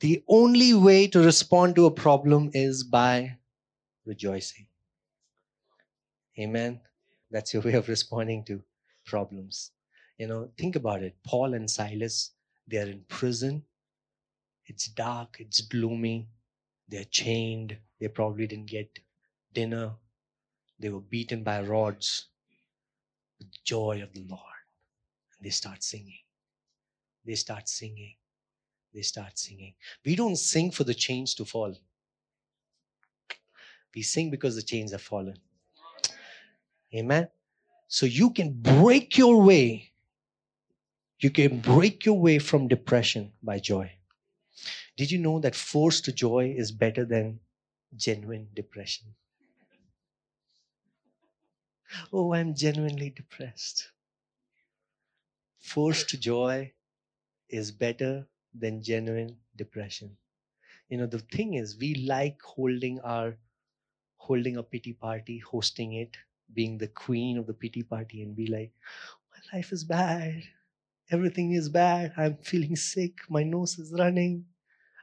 The only way to respond to a problem is by rejoicing. Amen. That's your way of responding to problems. You know, think about it. Paul and Silas, they're in prison. It's dark, it's gloomy. They're chained. They probably didn't get dinner. They were beaten by rods. The joy of the Lord. And they start singing. They start singing. They start singing. We don't sing for the chains to fall. We sing because the chains have fallen. Amen. So you can break your way. You can break your way from depression by joy. Did you know that forced joy is better than genuine depression? Oh, I'm genuinely depressed. Forced joy is better than genuine depression. You know, the thing is, we like holding our holding a pity party, hosting it, being the queen of the pity party, and be like, my life is bad. Everything is bad. I'm feeling sick. My nose is running.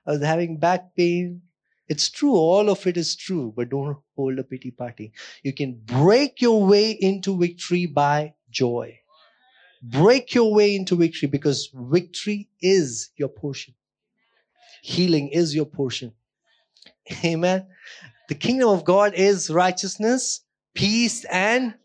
I was having back pain. It's true. All of it is true, but don't hold a pity party. You can break your way into victory by joy. Break your way into victory because victory is your portion. Healing is your portion. Amen. The kingdom of God is righteousness, peace, and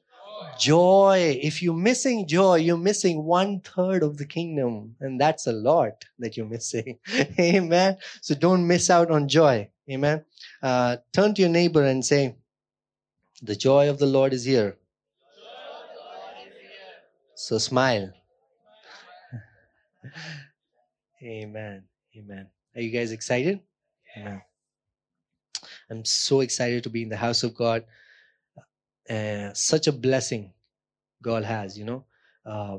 joy. If you're missing joy, you're missing one third of the kingdom. And that's a lot that you're missing. Amen. So don't miss out on joy. Amen. Uh, turn to your neighbor and say, The joy of the Lord is here. So smile. Amen. Amen. Are you guys excited? Amen. I'm so excited to be in the house of God. Uh, such a blessing God has, you know. Uh,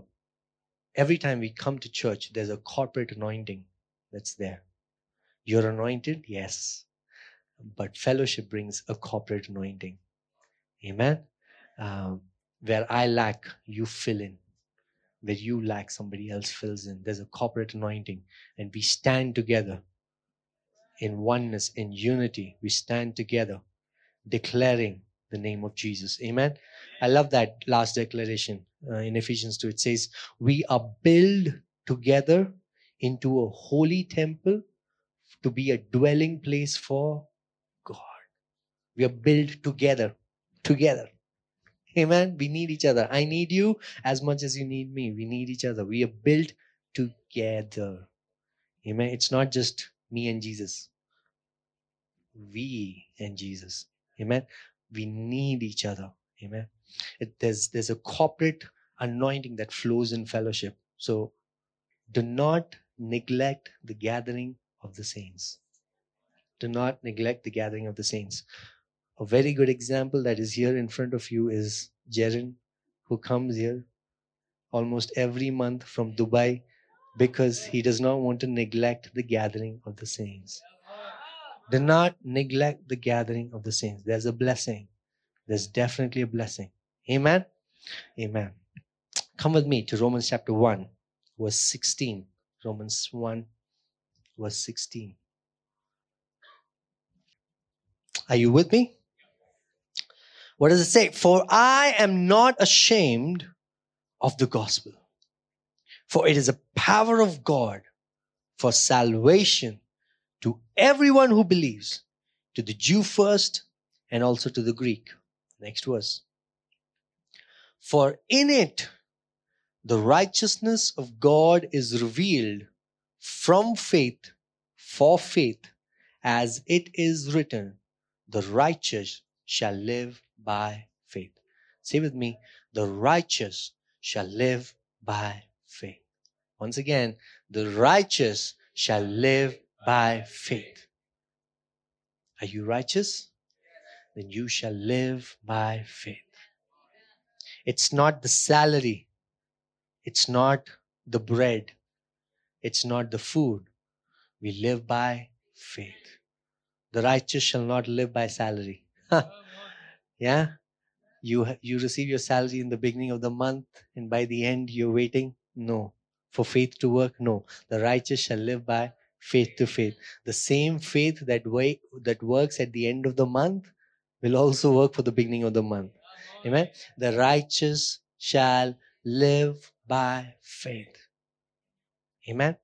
every time we come to church, there's a corporate anointing that's there. You're anointed, yes, but fellowship brings a corporate anointing. Amen. Um, where I lack, you fill in. Where you lack, somebody else fills in. There's a corporate anointing, and we stand together in oneness, in unity. We stand together, declaring the name of Jesus. Amen. I love that last declaration uh, in Ephesians 2. It says, We are built together into a holy temple to be a dwelling place for God. We are built together, together. Amen. We need each other. I need you as much as you need me. We need each other. We are built together. Amen. It's not just me and Jesus. We and Jesus. Amen. We need each other. Amen. It, there's there's a corporate anointing that flows in fellowship. So do not neglect the gathering of the saints. Do not neglect the gathering of the saints. A very good example that is here in front of you is Jaren, who comes here almost every month from Dubai because he does not want to neglect the gathering of the saints. Do not neglect the gathering of the saints. There's a blessing. There's definitely a blessing. Amen. Amen. Come with me to Romans chapter 1, verse 16. Romans 1, verse 16. Are you with me? What does it say? For I am not ashamed of the gospel, for it is a power of God for salvation to everyone who believes, to the Jew first and also to the Greek. Next verse. For in it the righteousness of God is revealed from faith for faith, as it is written, the righteous shall live by faith. Say with me, the righteous shall live by faith. Once again, the righteous shall live by faith. Are you righteous? Then you shall live by faith. It's not the salary. It's not the bread. It's not the food. We live by faith. The righteous shall not live by salary. yeah? You, you receive your salary in the beginning of the month and by the end you're waiting? No. For faith to work? No. The righteous shall live by faith to faith. The same faith that way that works at the end of the month will also work for the beginning of the month. Amen. The righteous shall live by faith. Amen.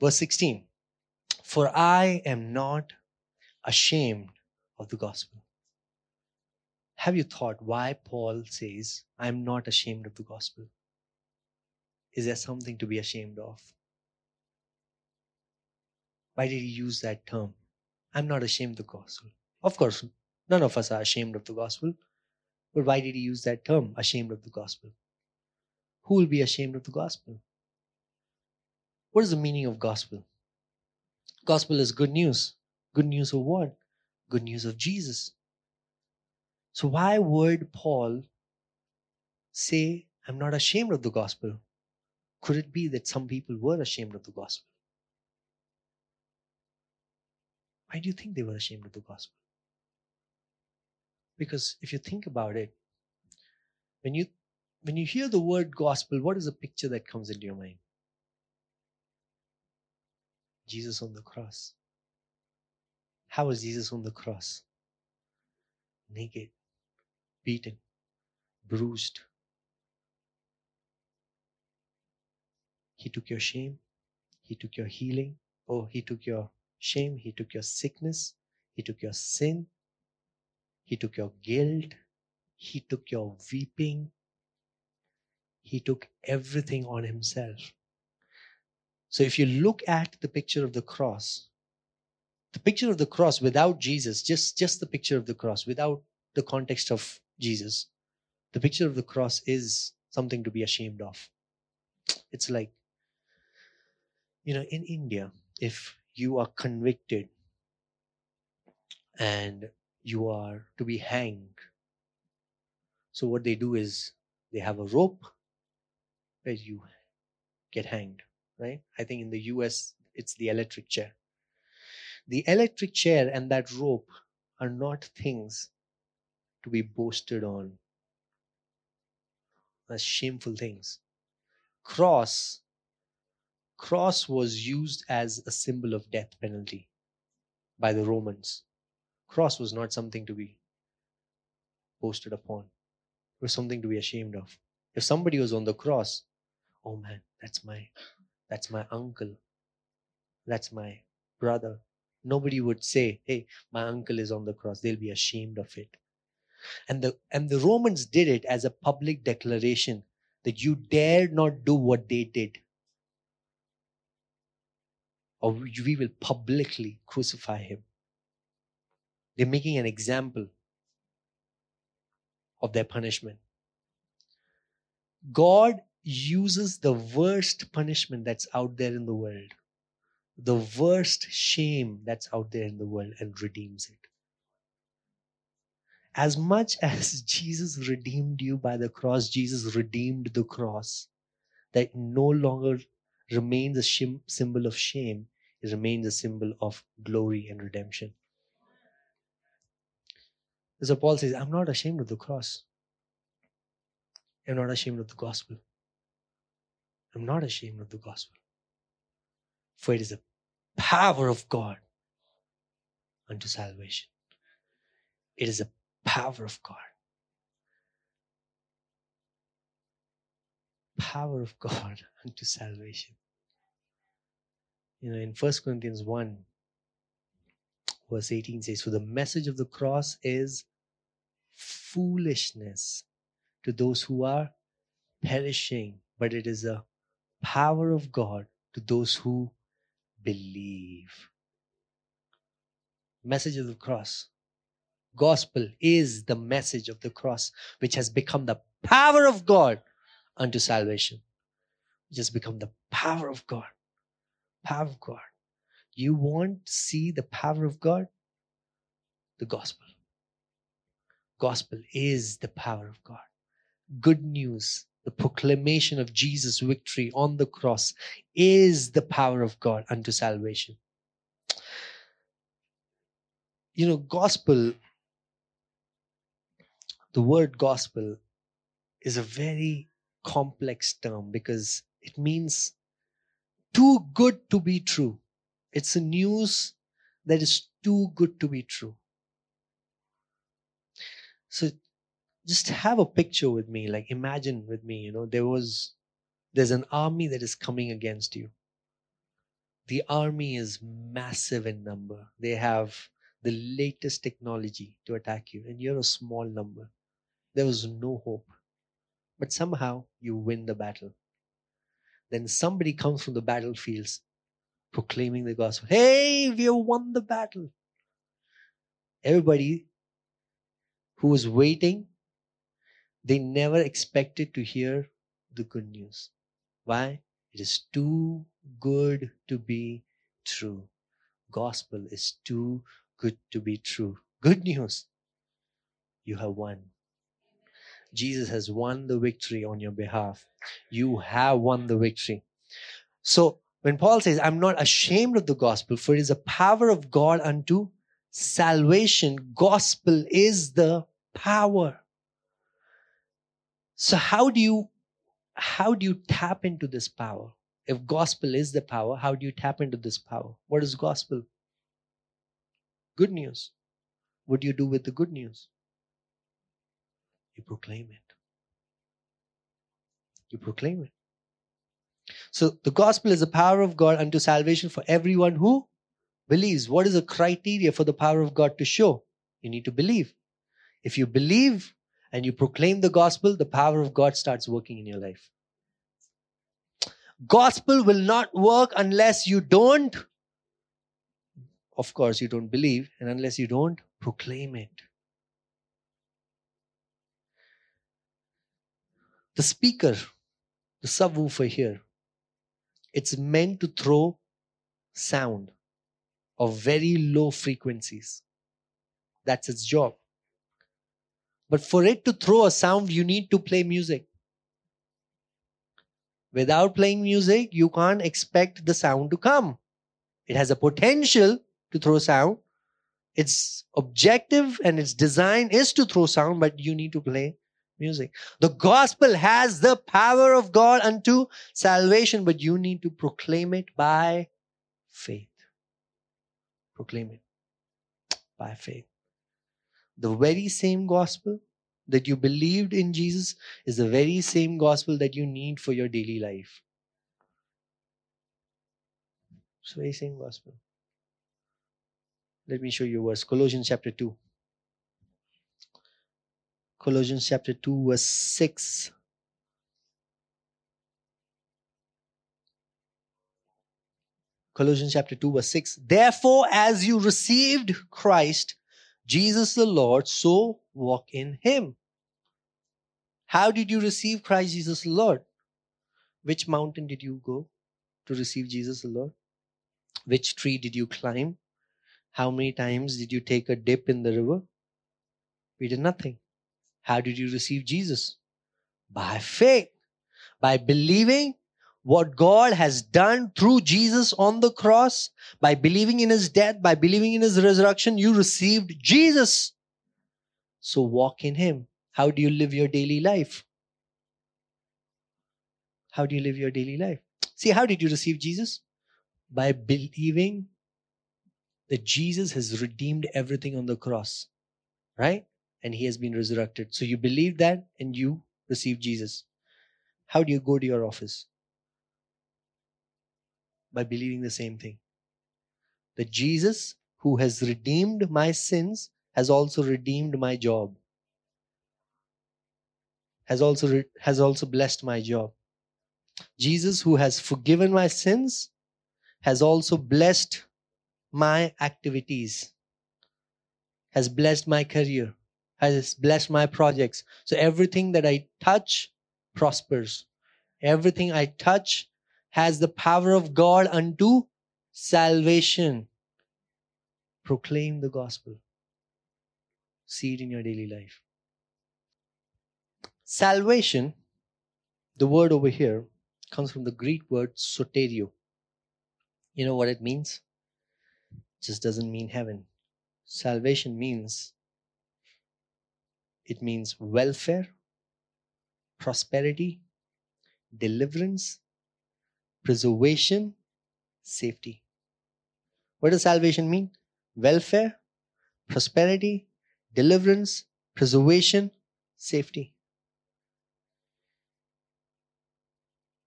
Verse 16. For I am not ashamed of the gospel. Have you thought why Paul says, I'm not ashamed of the gospel? Is there something to be ashamed of? Why did he use that term? I'm not ashamed of the gospel. Of course, none of us are ashamed of the gospel. But why did he use that term, ashamed of the gospel? Who will be ashamed of the gospel? What is the meaning of gospel? Gospel is good news. Good news of what? Good news of Jesus. So why would Paul say, I'm not ashamed of the gospel? Could it be that some people were ashamed of the gospel? Why do you think they were ashamed of the gospel? Because if you think about it, when you when you hear the word gospel, what is the picture that comes into your mind? Jesus on the cross. How was Jesus on the cross? Naked, beaten, bruised. He took your shame, He took your healing, oh, He took your shame, He took your sickness, He took your sin, He took your guilt, He took your weeping, He took everything on Himself. So if you look at the picture of the cross, the picture of the cross without Jesus, just, just the picture of the cross without the context of Jesus, the picture of the cross is something to be ashamed of. It's like, you know, in India, if you are convicted and you are to be hanged. So what they do is they have a rope where you get hanged, right? I think in the US it's the electric chair. The electric chair and that rope are not things to be boasted on as shameful things. Cross cross was used as a symbol of death penalty by the Romans. Cross was not something to be boasted upon. It was something to be ashamed of. If somebody was on the cross, oh man, that's my that's my uncle. That's my brother. Nobody would say, hey, my uncle is on the cross. They'll be ashamed of it. And the and the Romans did it as a public declaration that you dare not do what they did or we will publicly crucify him. They're making an example of their punishment. God uses the worst punishment that's out there in the world, the worst shame that's out there in the world, and redeems it. As much as Jesus redeemed you by the cross, Jesus redeemed the cross that no longer remains a shim- symbol of shame, it remains a symbol of glory and redemption. So Paul says, I'm not ashamed of the cross. I'm not ashamed of the gospel. I'm not ashamed of the gospel. For it is the power of God unto salvation. It is the power of God. Power of God unto salvation. You know, in 1 Corinthians 1, verse 18 says, For the message of the cross is foolishness to those who are perishing, but it is a power of God to those who believe. Message of the cross. Gospel is the message of the cross, which has become the power of God unto salvation, which has become the power of God power of God. You want to see the power of God? The gospel. Gospel is the power of God. Good news, the proclamation of Jesus' victory on the cross is the power of God unto salvation. You know, gospel, the word gospel is a very complex term because it means too good to be true. It's a news that is too good to be true. So just have a picture with me, like imagine with me, you know, there was there's an army that is coming against you. The army is massive in number. They have the latest technology to attack you, and you're a small number. There was no hope. But somehow you win the battle. Then somebody comes from the battlefields proclaiming the gospel. Hey, we have won the battle. Everybody who was waiting, they never expected to hear the good news. Why? It is too good to be true. Gospel is too good to be true. Good news. You have won. Jesus has won the victory on your behalf. You have won the victory. So when Paul says, I'm not ashamed of the gospel, for it is a power of God unto salvation. Gospel is the power. So how do you how do you tap into this power? If gospel is the power, how do you tap into this power? What is gospel? Good news. What do you do with the good news? You proclaim it. You proclaim it. So the gospel is the power of God unto salvation for everyone who believes. What is the criteria for the power of God to show? You need to believe. If you believe and you proclaim the gospel, the power of God starts working in your life. Gospel will not work unless you don't, of course, you don't believe, and unless you don't proclaim it. The speaker, the subwoofer here, it's meant to throw sound of very low frequencies. That's its job. But for it to throw a sound, you need to play music. Without playing music, you can't expect the sound to come. It has a potential to throw sound. Its objective and its design is to throw sound, but you need to play music. The gospel has the power of God unto salvation, but you need to proclaim it by faith. Proclaim it by faith. The very same gospel that you believed in Jesus is the very same gospel that you need for your daily life. It's the very same gospel. Let me show you a verse. Colossians chapter 2. Colossians chapter 2, verse 6. Colossians chapter 2, verse 6. Therefore, as you received Christ, Jesus the Lord, so walk in him. How did you receive Christ Jesus the Lord? Which mountain did you go to receive Jesus the Lord? Which tree did you climb? How many times did you take a dip in the river? We did nothing. How did you receive Jesus? By faith, by believing what God has done through Jesus on the cross, by believing in his death, by believing in his resurrection, you received Jesus. So walk in him. How do you live your daily life? How do you live your daily life? See, how did you receive Jesus? By believing that Jesus has redeemed everything on the cross, right? And he has been resurrected. So you believe that and you receive Jesus. How do you go to your office? By believing the same thing. That Jesus, who has redeemed my sins, has also redeemed my job. Has also, re- has also blessed my job. Jesus, who has forgiven my sins, has also blessed my activities, has blessed my career, has blessed my projects. So everything that I touch prospers. Everything I touch has the power of God unto salvation. Proclaim the gospel. See it in your daily life. Salvation, the word over here, comes from the Greek word soteria. You know what it means? It just doesn't mean heaven. Salvation means it means welfare, prosperity, deliverance, preservation, safety. What does salvation mean? Welfare, prosperity, deliverance, preservation, safety.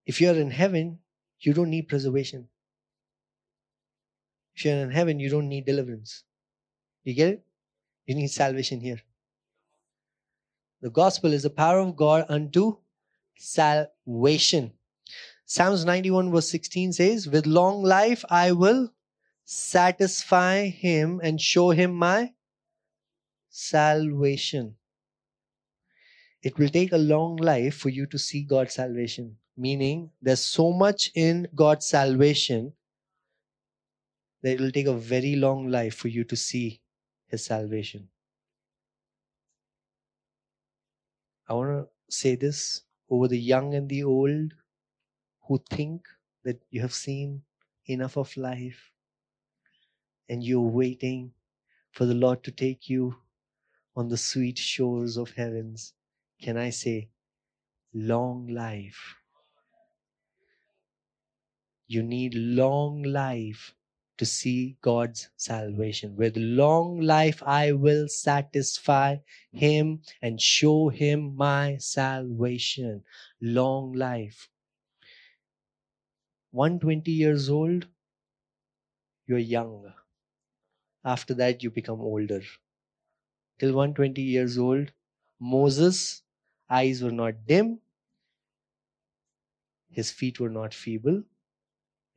If you're in heaven, you don't need preservation. If you're in heaven, you don't need deliverance. You get it? You need salvation here. The gospel is the power of God unto salvation. Psalms 91 verse 16 says, With long life I will satisfy him and show him my salvation. It will take a long life for you to see God's salvation. Meaning, there's so much in God's salvation that it will take a very long life for you to see His salvation. I want to say this over the young and the old who think that you have seen enough of life and you're waiting for the Lord to take you on the sweet shores of heavens. Can I say, long life? You need long life to see God's salvation. With long life, I will satisfy him and show him my salvation. Long life. 120 years old, you're young. After that, you become older. Till 120 years old, Moses' eyes were not dim, his feet were not feeble,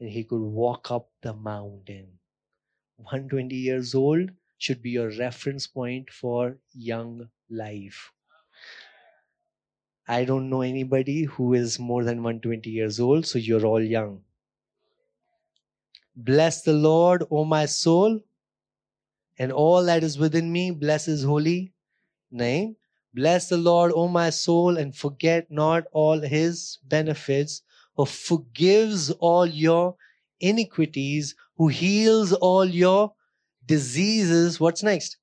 and he could walk up the mountain. 120 years old should be your reference point for young life. I don't know anybody who is more than 120 years old, so you're all young. Bless the Lord, O my soul, and all that is within me, bless his holy name. Bless the Lord, O my soul, and forget not all his benefits, who forgives all your iniquities, who heals all your diseases. What's next?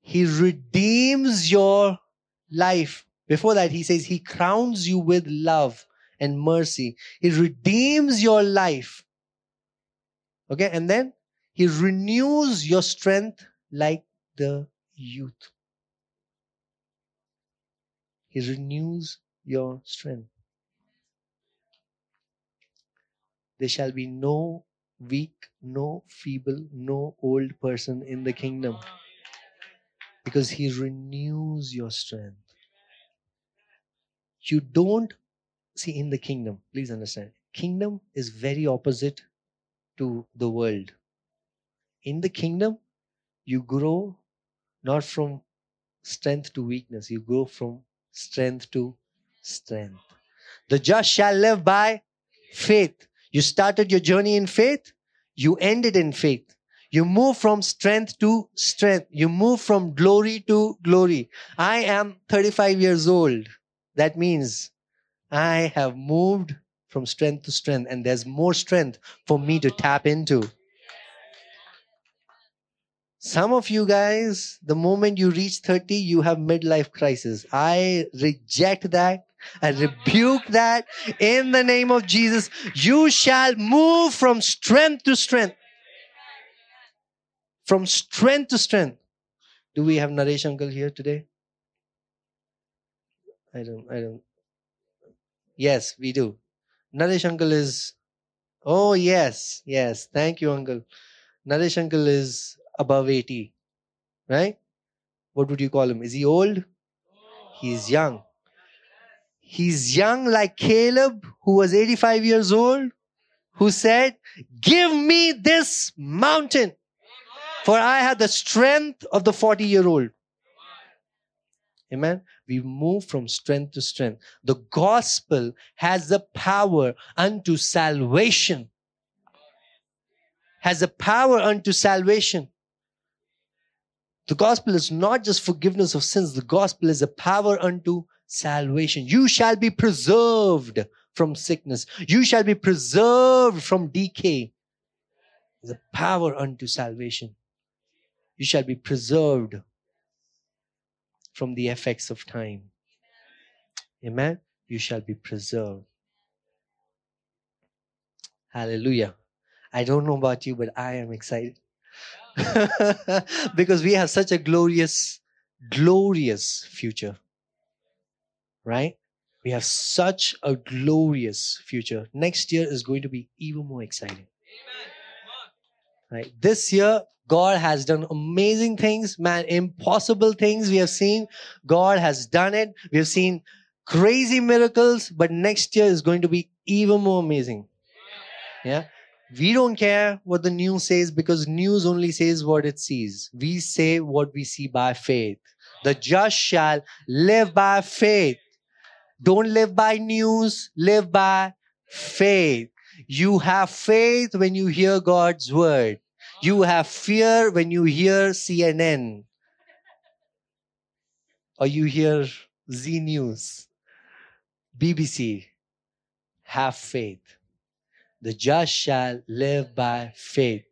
He redeems your life. Before that, he says he crowns you with love and mercy. He redeems your life. Okay, and then he renews your strength like the youth. He renews your strength. There shall be no weak, no feeble, no old person in the kingdom. Because he renews your strength. You don't see in the kingdom, please understand. Kingdom is very opposite to the world. In the kingdom, you grow not from strength to weakness, you grow from strength to strength. The just shall live by faith. You started your journey in faith, you ended in faith. You move from strength to strength. You move from glory to glory. I am 35 years old. That means I have moved from strength to strength, and there's more strength for me to tap into. Some of you guys, the moment you reach 30, you have midlife crisis. I reject that. I rebuke that in the name of Jesus. You shall move from strength to strength. From strength to strength. Do we have Naresh uncle here today? I don't, I don't. Yes, we do. Naresh uncle is, oh yes, yes. Thank you, uncle. Naresh uncle is above 80, right? What would you call him? Is he old? He's young. He's young like Caleb, who was 85 years old, who said, Give me this mountain, for I have the strength of the 40 year old. Amen. We move from strength to strength. The gospel has the power unto salvation. Has the power unto salvation. The gospel is not just forgiveness of sins, the gospel is a power unto salvation. You shall be preserved from sickness, you shall be preserved from decay. The power unto salvation. You shall be preserved from the effects of time. Amen. You shall be preserved. Hallelujah. I don't know about you, but I am excited. because we have such a glorious, glorious future. Right? We have such a glorious future. Next year is going to be even more exciting. Right? This year, God has done amazing things, man, impossible things we have seen. God has done it. We have seen crazy miracles, but next year is going to be even more amazing. Yeah. We don't care what the news says because news only says what it sees. We say what we see by faith. The just shall live by faith. Don't live by news, live by faith. You have faith when you hear God's word. You have fear when you hear CNN or you hear Zee News, BBC. Have faith. The just shall live by faith.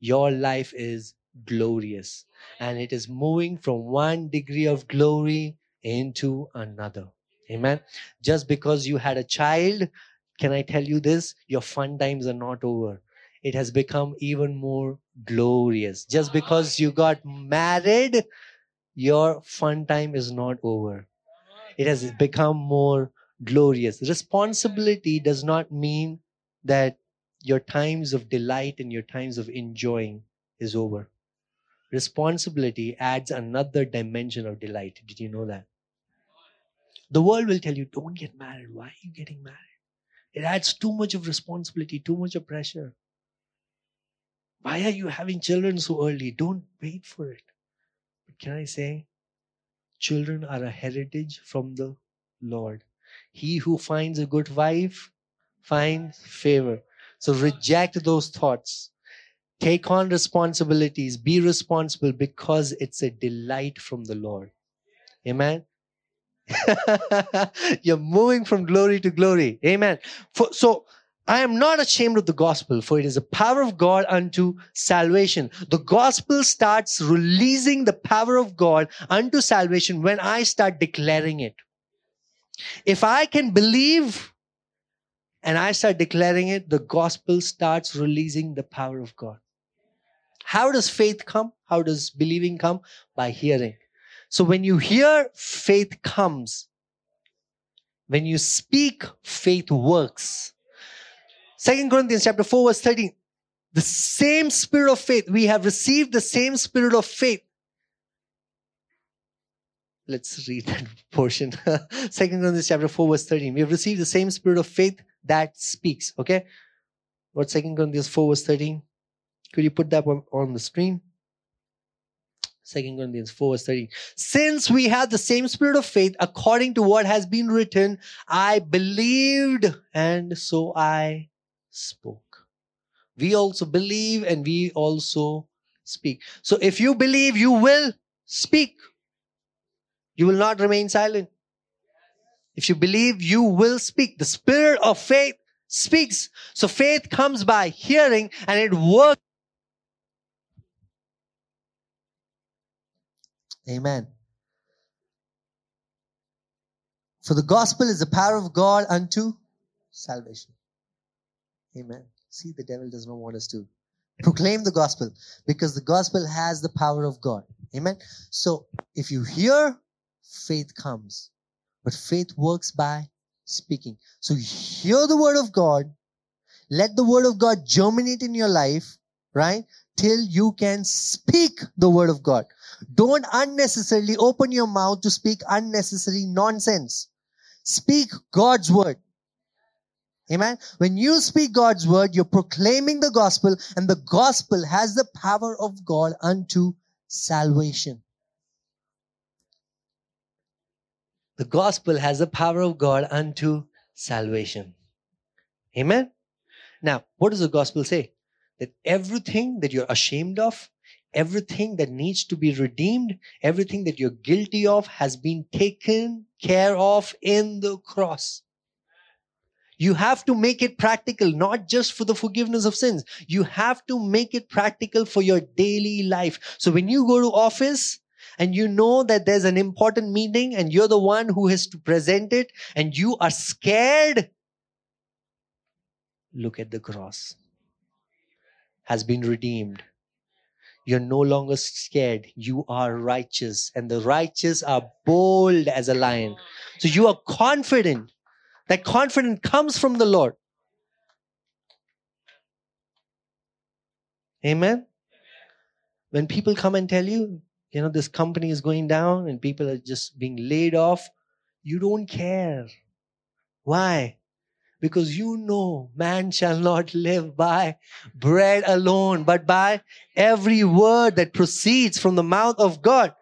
Your life is glorious and it is moving from one degree of glory into another. Amen. Just because you had a child, can I tell you this? Your fun times are not over. It has become even more glorious. Just because you got married, your fun time is not over. It has become more glorious. Responsibility does not mean that your times of delight and your times of enjoying is over. Responsibility adds another dimension of delight. Did you know that? The world will tell you, don't get married. Why are you getting married? It adds too much of responsibility, too much of pressure. Why are you having children so early? Don't wait for it. But can I say, children are a heritage from the Lord. He who finds a good wife finds favor. So reject those thoughts. Take on responsibilities. Be responsible because it's a delight from the Lord. Amen. You're moving from glory to glory. Amen. For, so I am not ashamed of the gospel, for it is the power of God unto salvation. The gospel starts releasing the power of God unto salvation when I start declaring it. If I can believe and I start declaring it, the gospel starts releasing the power of God. How does faith come? How does believing come? By hearing. So when you hear, faith comes. When you speak, faith works. Second Corinthians chapter 4 verse 13. The same spirit of faith. We have received the same spirit of faith. Let's read that portion. Second Corinthians chapter 4 verse 13. We have received the same spirit of faith that speaks. Okay. What Second Corinthians 4 verse 13? Could you put that on, on the screen? Second Corinthians 4 verse 13. Since we have the same spirit of faith, according to what has been written, I believed and so I spoke. We also believe and we also speak. So if you believe, you will speak. You will not remain silent. If you believe, you will speak. The spirit of faith speaks. So faith comes by hearing and it works. Amen. For the gospel is the power of God unto salvation. Amen. See, the devil does not want us to proclaim the gospel because the gospel has the power of God. Amen. So if you hear, faith comes. But faith works by speaking. So hear the word of God. Let the word of God germinate in your life, right? Till you can speak the word of God. Don't unnecessarily open your mouth to speak unnecessary nonsense. Speak God's word. Amen. When you speak God's word, you're proclaiming the gospel and the gospel has the power of God unto salvation. The gospel has the power of God unto salvation. Amen. Now, what does the gospel say? That everything that you're ashamed of, everything that needs to be redeemed, everything that you're guilty of has been taken care of in the cross. You have to make it practical, not just for the forgiveness of sins. You have to make it practical for your daily life. So when you go to office, and you know that there's an important meeting and you're the one who has to present it and you are scared, look at the cross. Has been redeemed. You're no longer scared. You are righteous, and the righteous are bold as a lion. So you are confident. That confidence comes from the Lord. Amen. When people come and tell you, you know, this company is going down and people are just being laid off, you don't care. Why? Because you know man shall not live by bread alone, but by every word that proceeds from the mouth of God.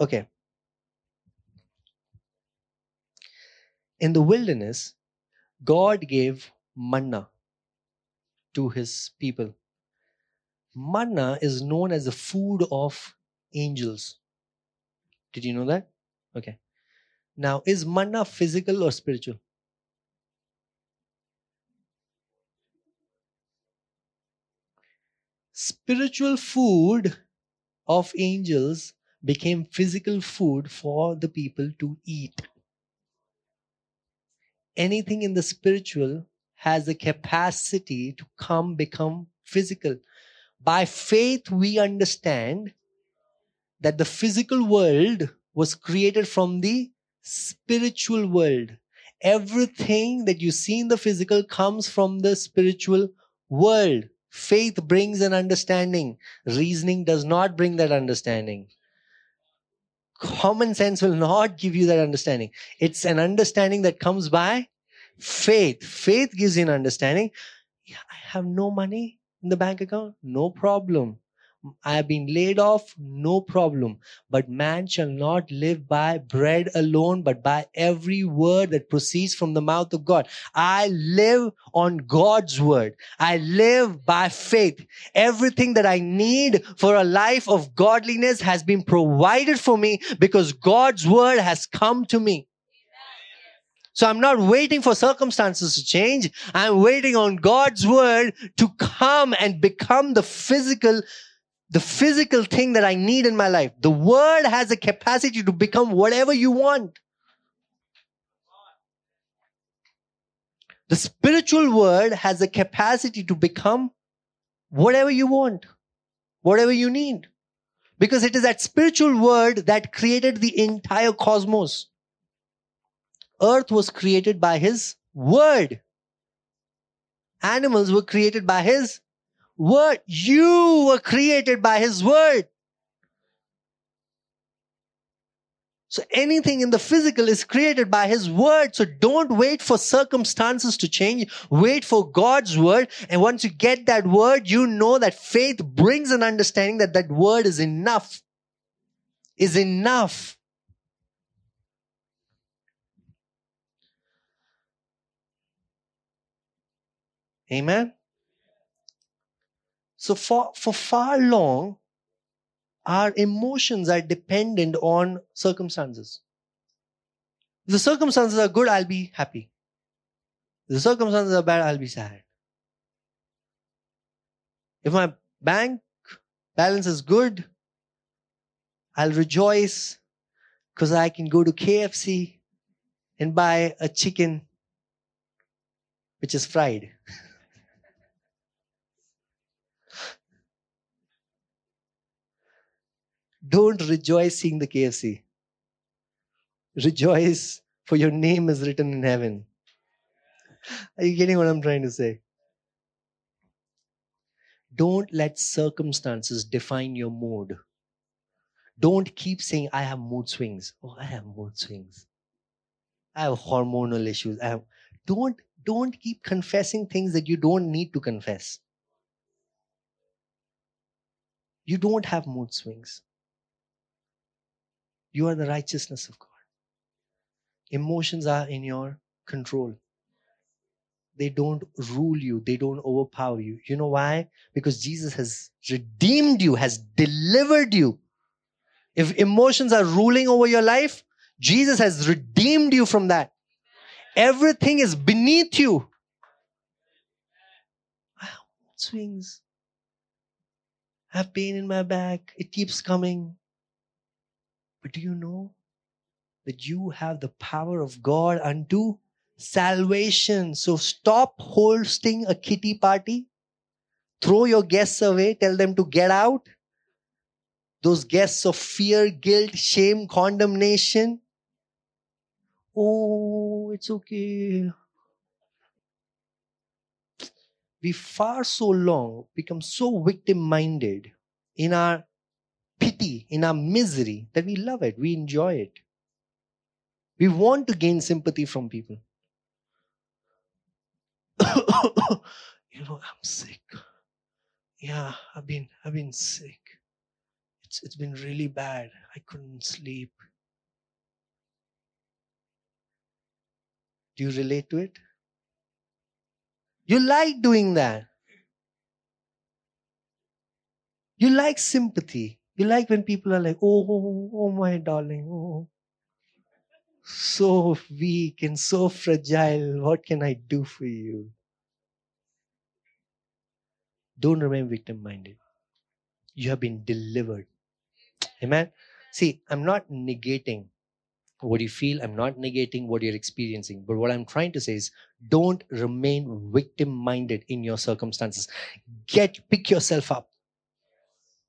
Okay. In the wilderness, God gave manna to his people. Manna is known as the food of angels. Did you know that? Okay. Now, is manna physical or spiritual? Spiritual food of angels became physical food for the people to eat. Anything in the spiritual has the capacity to come become physical. By faith, we understand that the physical world was created from the spiritual world. Everything that you see in the physical comes from the spiritual world. Faith brings an understanding. Reasoning does not bring that understanding. Common sense will not give you that understanding. It's an understanding that comes by faith. Faith gives you an understanding. Yeah, I have no money in the bank account. No problem. I have been laid off, no problem. But man shall not live by bread alone, but by every word that proceeds from the mouth of God. I live on God's word. I live by faith. Everything that I need for a life of godliness has been provided for me because God's word has come to me. So I'm not waiting for circumstances to change. I'm waiting on God's word to come and become the physical the physical thing that I need in my life. The word has a capacity to become whatever you want. The spiritual word has a capacity to become whatever you want, whatever you need. Because it is that spiritual word that created the entire cosmos. Earth was created by his word. Animals were created by his word. You were created by his word. So anything in the physical is created by his word. So don't wait for circumstances to change. Wait for God's word. And once you get that word, you know that faith brings an understanding that that word is enough. Is enough. Amen. So for, for far long, our emotions are dependent on circumstances. If the circumstances are good, I'll be happy. If the circumstances are bad, I'll be sad. If my bank balance is good, I'll rejoice because I can go to KFC and buy a chicken which is fried. Don't rejoice seeing the KFC. Rejoice, for your name is written in heaven. Are you getting what I'm trying to say? Don't let circumstances define your mood. Don't keep saying, I have mood swings. Oh, I have mood swings. I have hormonal issues. I have... Don't, don't keep confessing things that you don't need to confess. You don't have mood swings. You are the righteousness of God. Emotions are in your control. They don't rule you, they don't overpower you. You know why? Because Jesus has redeemed you, has delivered you. If emotions are ruling over your life, Jesus has redeemed you from that. Everything is beneath you. Swings. I have pain in my back. It keeps coming. But do you know that you have the power of God unto salvation. So stop hosting a kitty party. Throw your guests away. Tell them to get out. Those guests of fear, guilt, shame, condemnation. Oh, it's okay. We far so long become so victim minded in our pity, in our misery, that we love it, we enjoy it. We want to gain sympathy from people. you know, I'm sick. Yeah, I've been I've been sick. It's it's been really bad. I couldn't sleep. Do you relate to it? You like doing that. You like sympathy. You like when people are like, oh, oh, oh, oh my darling, oh, oh. So weak and so fragile. What can I do for you? Don't remain victim minded. You have been delivered. Amen. See, I'm not negating what you feel. I'm not negating what you're experiencing. But what I'm trying to say is don't remain victim minded in your circumstances. Get, pick yourself up.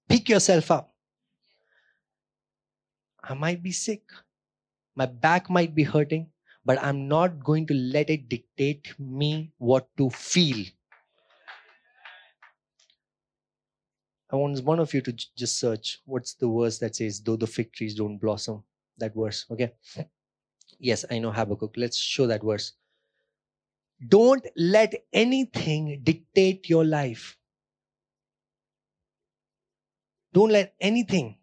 Pick yourself up. I might be sick. My back might be hurting, but I'm not going to let it dictate me what to feel. I want one of you to just search what's the verse that says, though the fig trees don't blossom. That verse, okay? Yes, I know Habakkuk. Let's show that verse. Don't let anything dictate your life. Don't let anything.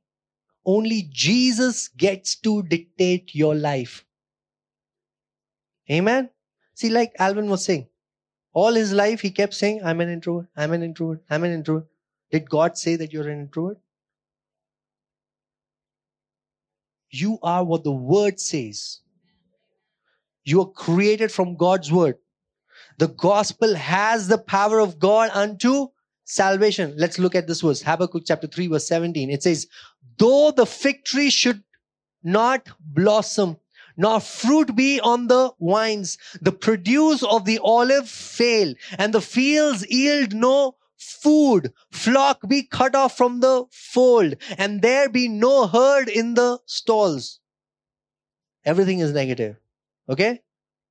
Only Jesus gets to dictate your life. Amen? See, like Alvin was saying, all his life he kept saying, I'm an introvert, I'm an introvert, I'm an introvert. Did God say that you're an introvert? You are what the word says. You are created from God's word. The gospel has the power of God unto salvation. Let's look at this verse. Habakkuk chapter 3 verse 17. It says, though the fig tree should not blossom, nor fruit be on the vines, the produce of the olive fail, and the fields yield no food, flock be cut off from the fold, and there be no herd in the stalls. Everything is negative. Okay?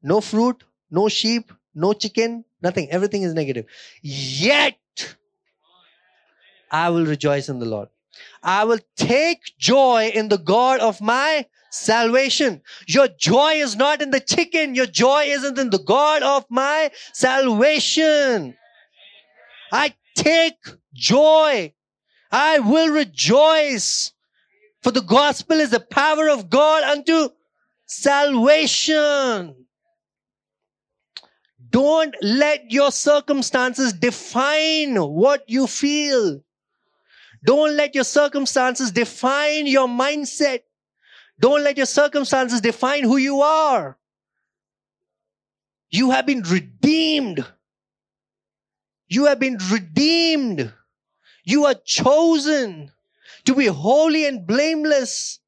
No fruit, no sheep, no chicken, nothing. Everything is negative. Yet, I will rejoice in the Lord. I will take joy in the God of my salvation. Your joy is not in the chicken. Your joy isn't in the God of my salvation. I take joy. I will rejoice. For the gospel is the power of God unto salvation. Don't let your circumstances define what you feel. Don't let your circumstances define your mindset. Don't let your circumstances define who you are. You have been redeemed. You have been redeemed. You are chosen to be holy and blameless.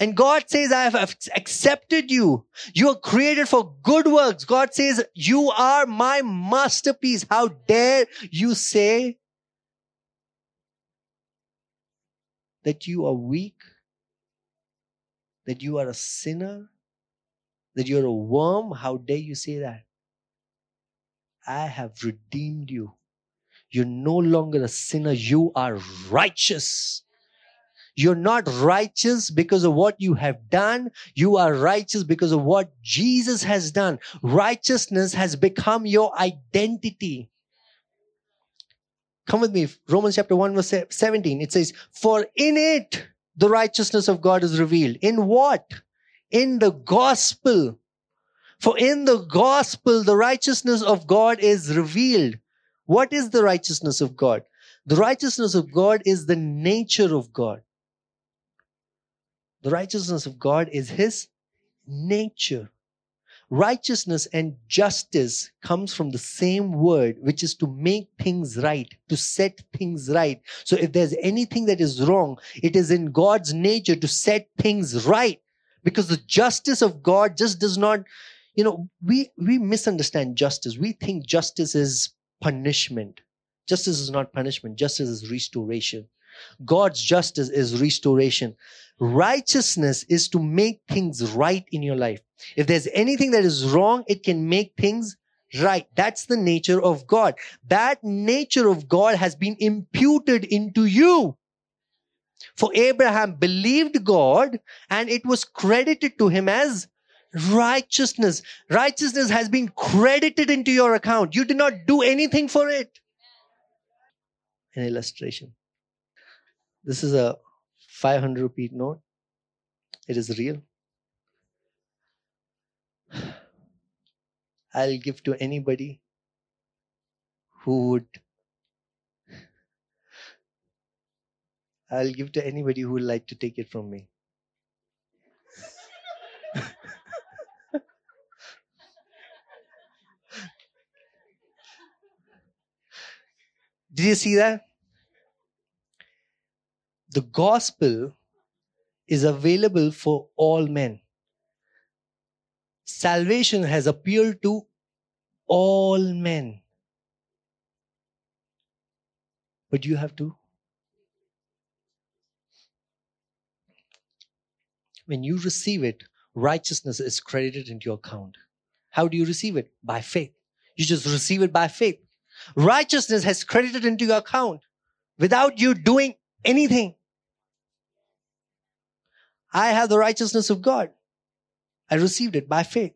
And God says, I have accepted you. You are created for good works. God says, you are my masterpiece. How dare you say that you are weak, that you are a sinner, that you're a worm. How dare you say that? I have redeemed you. You're no longer a sinner, you are righteous. You're not righteous because of what you have done. You are righteous because of what Jesus has done. Righteousness has become your identity. Come with me. Romans chapter 1 verse 17. It says, For in it the righteousness of God is revealed. In what? In the gospel. For in the gospel, the righteousness of God is revealed. What is the righteousness of God? The righteousness of God is the nature of God. The righteousness of God is His nature. Righteousness and justice comes from the same word, which is to make things right, to set things right. So if there's anything that is wrong, it is in God's nature to set things right because the justice of God just does not, you know, we, we misunderstand justice. We think justice is punishment. Justice is not punishment, justice is restoration. God's justice is restoration. Righteousness is to make things right in your life. If there's anything that is wrong, it can make things right. That's the nature of God. That nature of God has been imputed into you. For Abraham believed God and it was credited to him as righteousness. Righteousness has been credited into your account. You did not do anything for it. An illustration. This is a 500 rupee note. It is real. I'll give to anybody who would. I'll give to anybody who would like to take it from me. Did you see that? The gospel is available for all men. Salvation has appeared to all men. But you have to. When you receive it, righteousness is credited into your account. How do you receive it? By faith. You just receive it by faith. Righteousness has credited into your account without you doing anything. I have the righteousness of God. I received it by faith.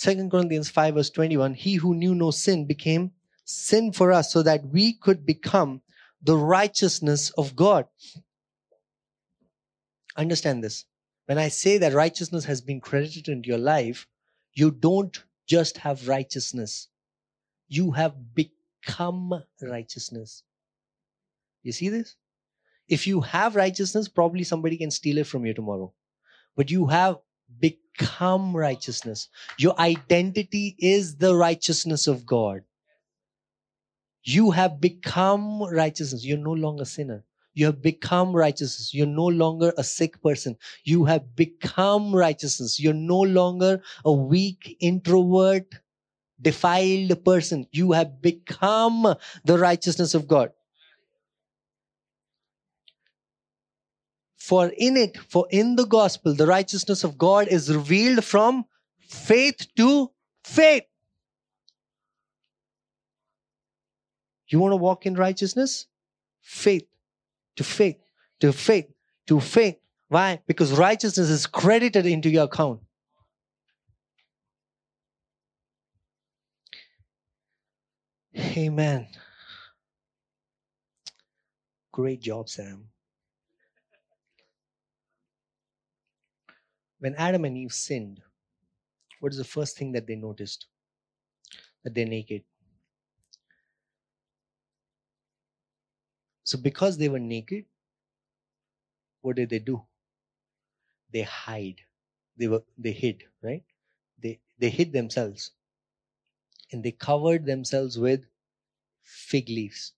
2 Corinthians 5 verse 21, he who knew no sin became sin for us so that we could become the righteousness of God. Understand this. When I say that righteousness has been credited into your life, you don't just have righteousness. You have become righteousness. You see this? If you have righteousness, probably somebody can steal it from you tomorrow. But you have become righteousness. Your identity is the righteousness of God. You have become righteousness. You're no longer a sinner. You have become righteousness. You're no longer a sick person. You have become righteousness. You're no longer a weak, introvert, defiled person. You have become the righteousness of God. For in it, for in the gospel, the righteousness of God is revealed from faith to faith. You want to walk in righteousness? Faith to faith, to faith, to faith. Why? Because righteousness is credited into your account. Amen. Great job, Sam. When Adam and Eve sinned, what is the first thing that they noticed? That they're naked. So, because they were naked, what did they do? They hide. They were they hid, right? They they hid themselves. And they covered themselves with fig leaves.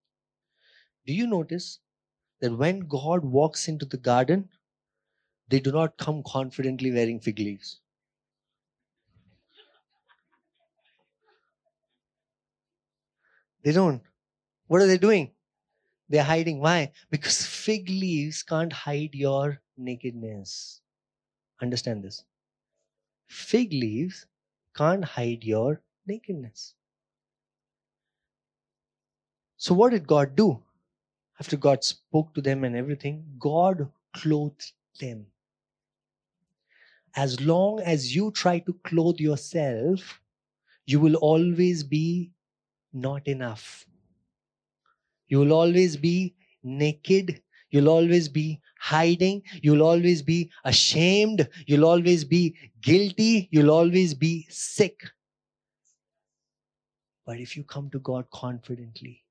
Do you notice that when God walks into the garden, they do not come confidently wearing fig leaves? They don't. What are they doing? They're hiding. Why? Because fig leaves can't hide your nakedness. Understand this. Fig leaves can't hide your nakedness. So, what did God do? After God spoke to them and everything, God clothed them. As long as you try to clothe yourself, you will always be not enough. You will always be naked. You'll always be hiding. You'll always be ashamed. You'll always be guilty. You'll always be sick. But if you come to God confidently,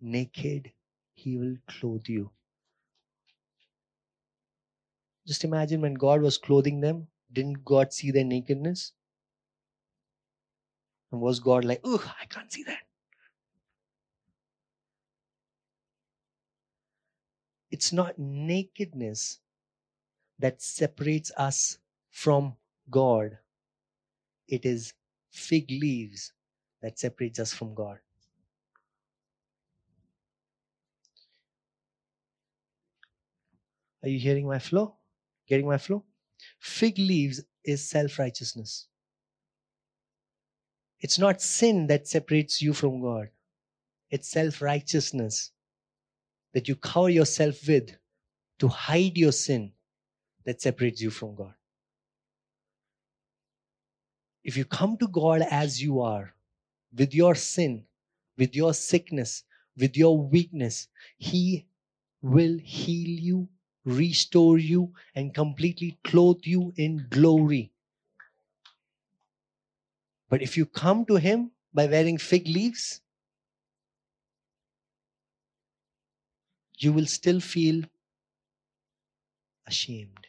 naked, He will clothe you. Just imagine when God was clothing them, didn't God see their nakedness? And was God like, oh, I can't see that? It's not nakedness that separates us from God, it is fig leaves that separates us from God. Are you hearing my flow? Getting my flow? Fig leaves is self righteousness. It's not sin that separates you from God, it's self righteousness that you cover yourself with to hide your sin that separates you from God. If you come to God as you are, with your sin, with your sickness, with your weakness, He will heal you, restore you, and completely clothe you in glory. But if you come to Him by wearing fig leaves, you will still feel ashamed.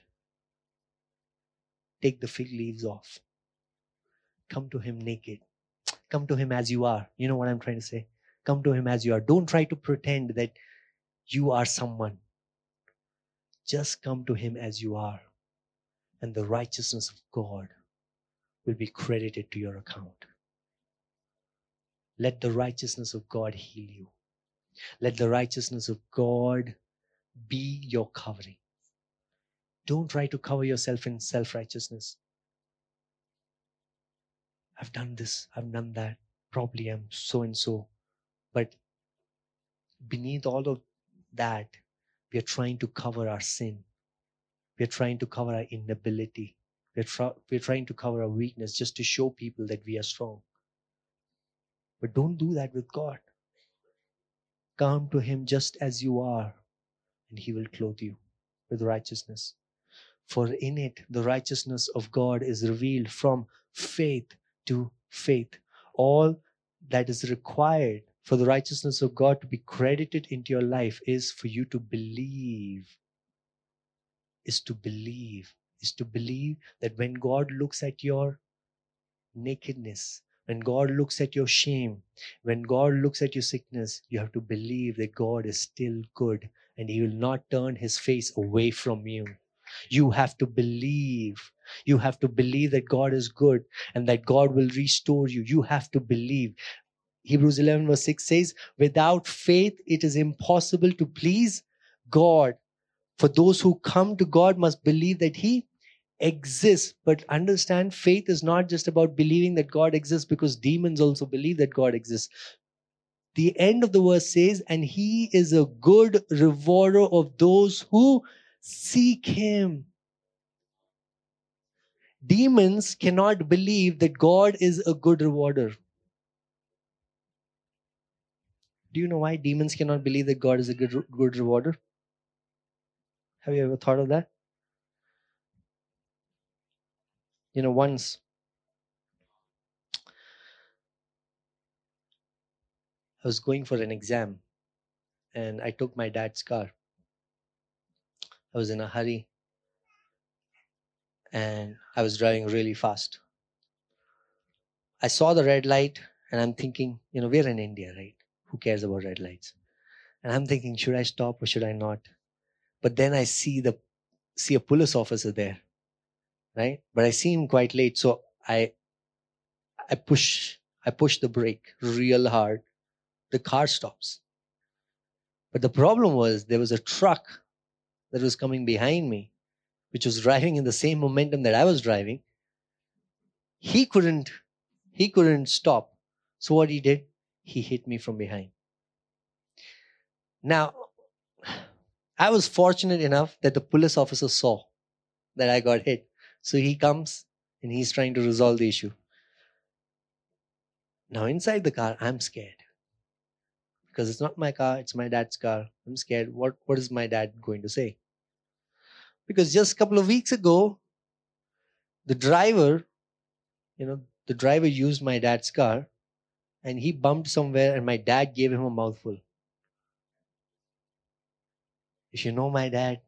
Take the fig leaves off. Come to Him naked. Come to Him as you are. You know what I'm trying to say? Come to Him as you are. Don't try to pretend that you are someone. Just come to Him as you are, and the righteousness of God will be credited to your account. Let the righteousness of God heal you. Let the righteousness of God be your covering. Don't try to cover yourself in self righteousness. I've done this, I've done that, probably I'm so and so. But beneath all of that, we are trying to cover our sin. We are trying to cover our inability. We're, tr- we're trying to cover our weakness just to show people that we are strong. But don't do that with God. Come to Him just as you are, and He will clothe you with righteousness. For in it, the righteousness of God is revealed from faith to faith. All that is required for the righteousness of God to be credited into your life is for you to believe. Is to believe. Is to believe that when God looks at your nakedness, when God looks at your shame, when God looks at your sickness, you have to believe that God is still good and He will not turn His face away from you. You have to believe. You have to believe that God is good and that God will restore you. You have to believe. Hebrews 11, verse 6 says, Without faith, it is impossible to please God. For those who come to God must believe that He exists. But understand, faith is not just about believing that God exists because demons also believe that God exists. The end of the verse says, And He is a good rewarder of those who seek Him. Demons cannot believe that God is a good rewarder. Do you know why demons cannot believe that God is a good, good rewarder? Have you ever thought of that? You know, once I was going for an exam and I took my dad's car. I was in a hurry and I was driving really fast. I saw the red light and I'm thinking, you know, we're in India, right? Who cares about red lights? And I'm thinking, should I stop or should I not? But then I see the see a police officer there, right? But I see him quite late, so I I push I push the brake real hard. The car stops. But the problem was there was a truck that was coming behind me, which was driving in the same momentum that I was driving, he couldn't he couldn't stop. So what he did, he hit me from behind. Now, I was fortunate enough that the police officer saw that I got hit. So he comes and he's trying to resolve the issue. Now, inside the car, I'm scared because it's not my car, it's my dad's car. I'm scared. What, what is my dad going to say? Because just a couple of weeks ago, the driver, you know, the driver used my dad's car and he bumped somewhere and my dad gave him a mouthful. If you know my dad,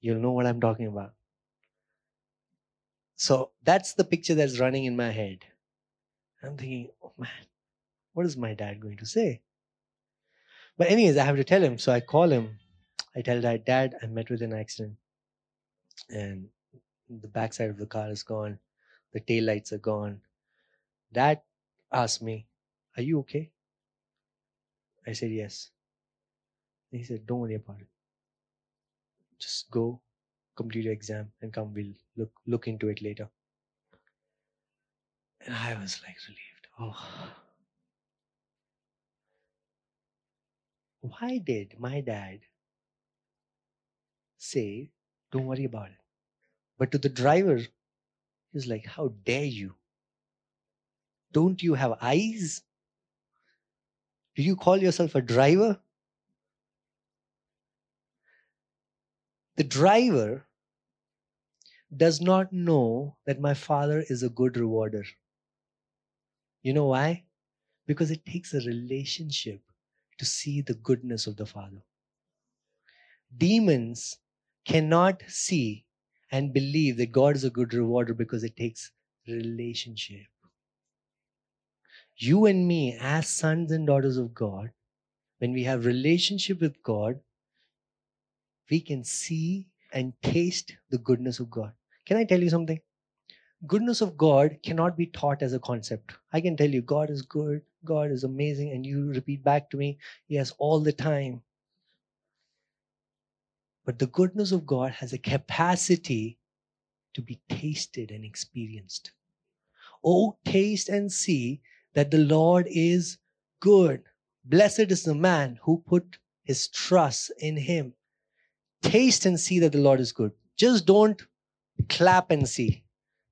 you'll know what I'm talking about. So that's the picture that's running in my head. I'm thinking, oh man, what is my dad going to say? But, anyways, I have to tell him. So I call him. I tell dad, Dad, I met with an accident and the backside of the car is gone, the tail lights are gone. Dad asked me, Are you okay? I said, Yes. And he said, Don't worry about it. Just go, complete your exam, and come. We'll look look into it later. And I was like relieved. Oh. Why did my dad say, Don't worry about it? But to the driver, he's like, How dare you? Don't you have eyes? Do you call yourself a driver? The driver does not know that my father is a good rewarder. You know why? Because it takes a relationship to see the goodness of the Father. Demons cannot see and believe that God is a good rewarder because it takes relationship. You and me, as sons and daughters of God, when we have relationship with God, we can see and taste the goodness of God. Can I tell you something? Goodness of God cannot be taught as a concept. I can tell you, God is good, God is amazing, and you repeat back to me, yes, all the time. But the goodness of God has a capacity to be tasted and experienced. Oh, taste and see that the Lord is good. Blessed is the man who put his trust in him. Taste and see that the Lord is good. Just don't clap and see.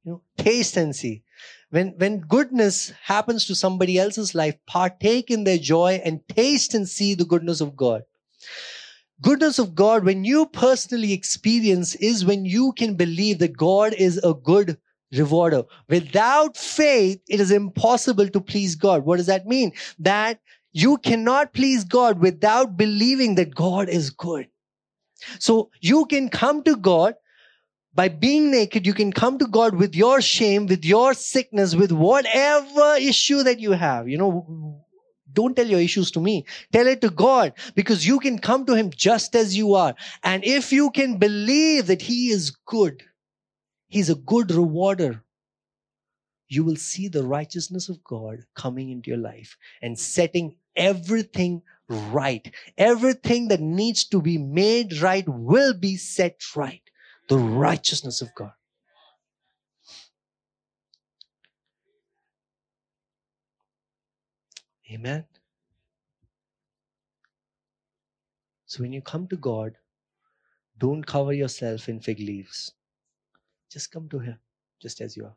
You know, taste and see. When, when goodness happens to somebody else's life, partake in their joy and taste and see the goodness of God. Goodness of God, when you personally experience, is when you can believe that God is a good rewarder. Without faith, it is impossible to please God. What does that mean? That you cannot please God without believing that God is good. So you can come to God by being naked. You can come to God with your shame, with your sickness, with whatever issue that you have. You know, don't tell your issues to me. Tell it to God because you can come to Him just as you are. And if you can believe that He is good, He's a good rewarder, you will see the righteousness of God coming into your life and setting everything right. Everything that needs to be made right will be set right. The righteousness of God. Amen. So when you come to God, don't cover yourself in fig leaves. Just come to Him, just as you are.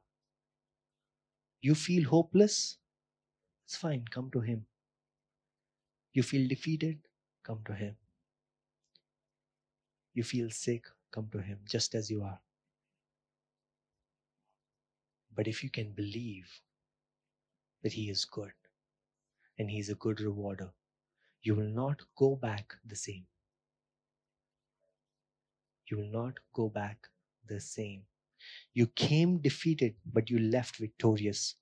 You feel hopeless? It's fine, come to Him. You feel defeated? Come to Him. You feel sick? Come to Him, just as you are. But if you can believe that He is good, and He's a good rewarder. You will not go back the same. You will not go back the same. You came defeated, but you left victorious.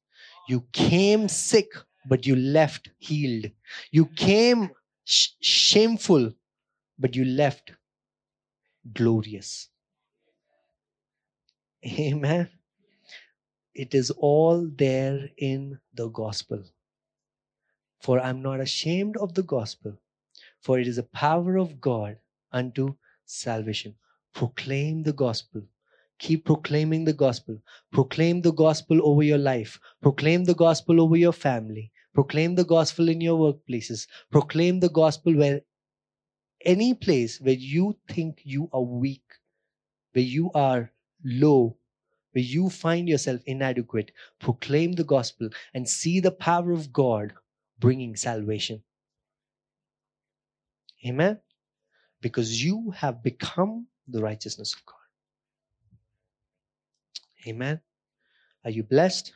You came sick, but you left healed. You came sh- shameful, but you left glorious. Amen. It is all there in the gospel. For I'm not ashamed of the gospel, for it is a power of God unto salvation. Proclaim the gospel. Keep proclaiming the gospel. Proclaim the gospel over your life. Proclaim the gospel over your family. Proclaim the gospel in your workplaces. Proclaim the gospel where any place where you think you are weak, where you are low, where you find yourself inadequate. Proclaim the gospel and see the power of God bringing salvation. Amen? Because you have become the righteousness of God. Amen? Are you blessed?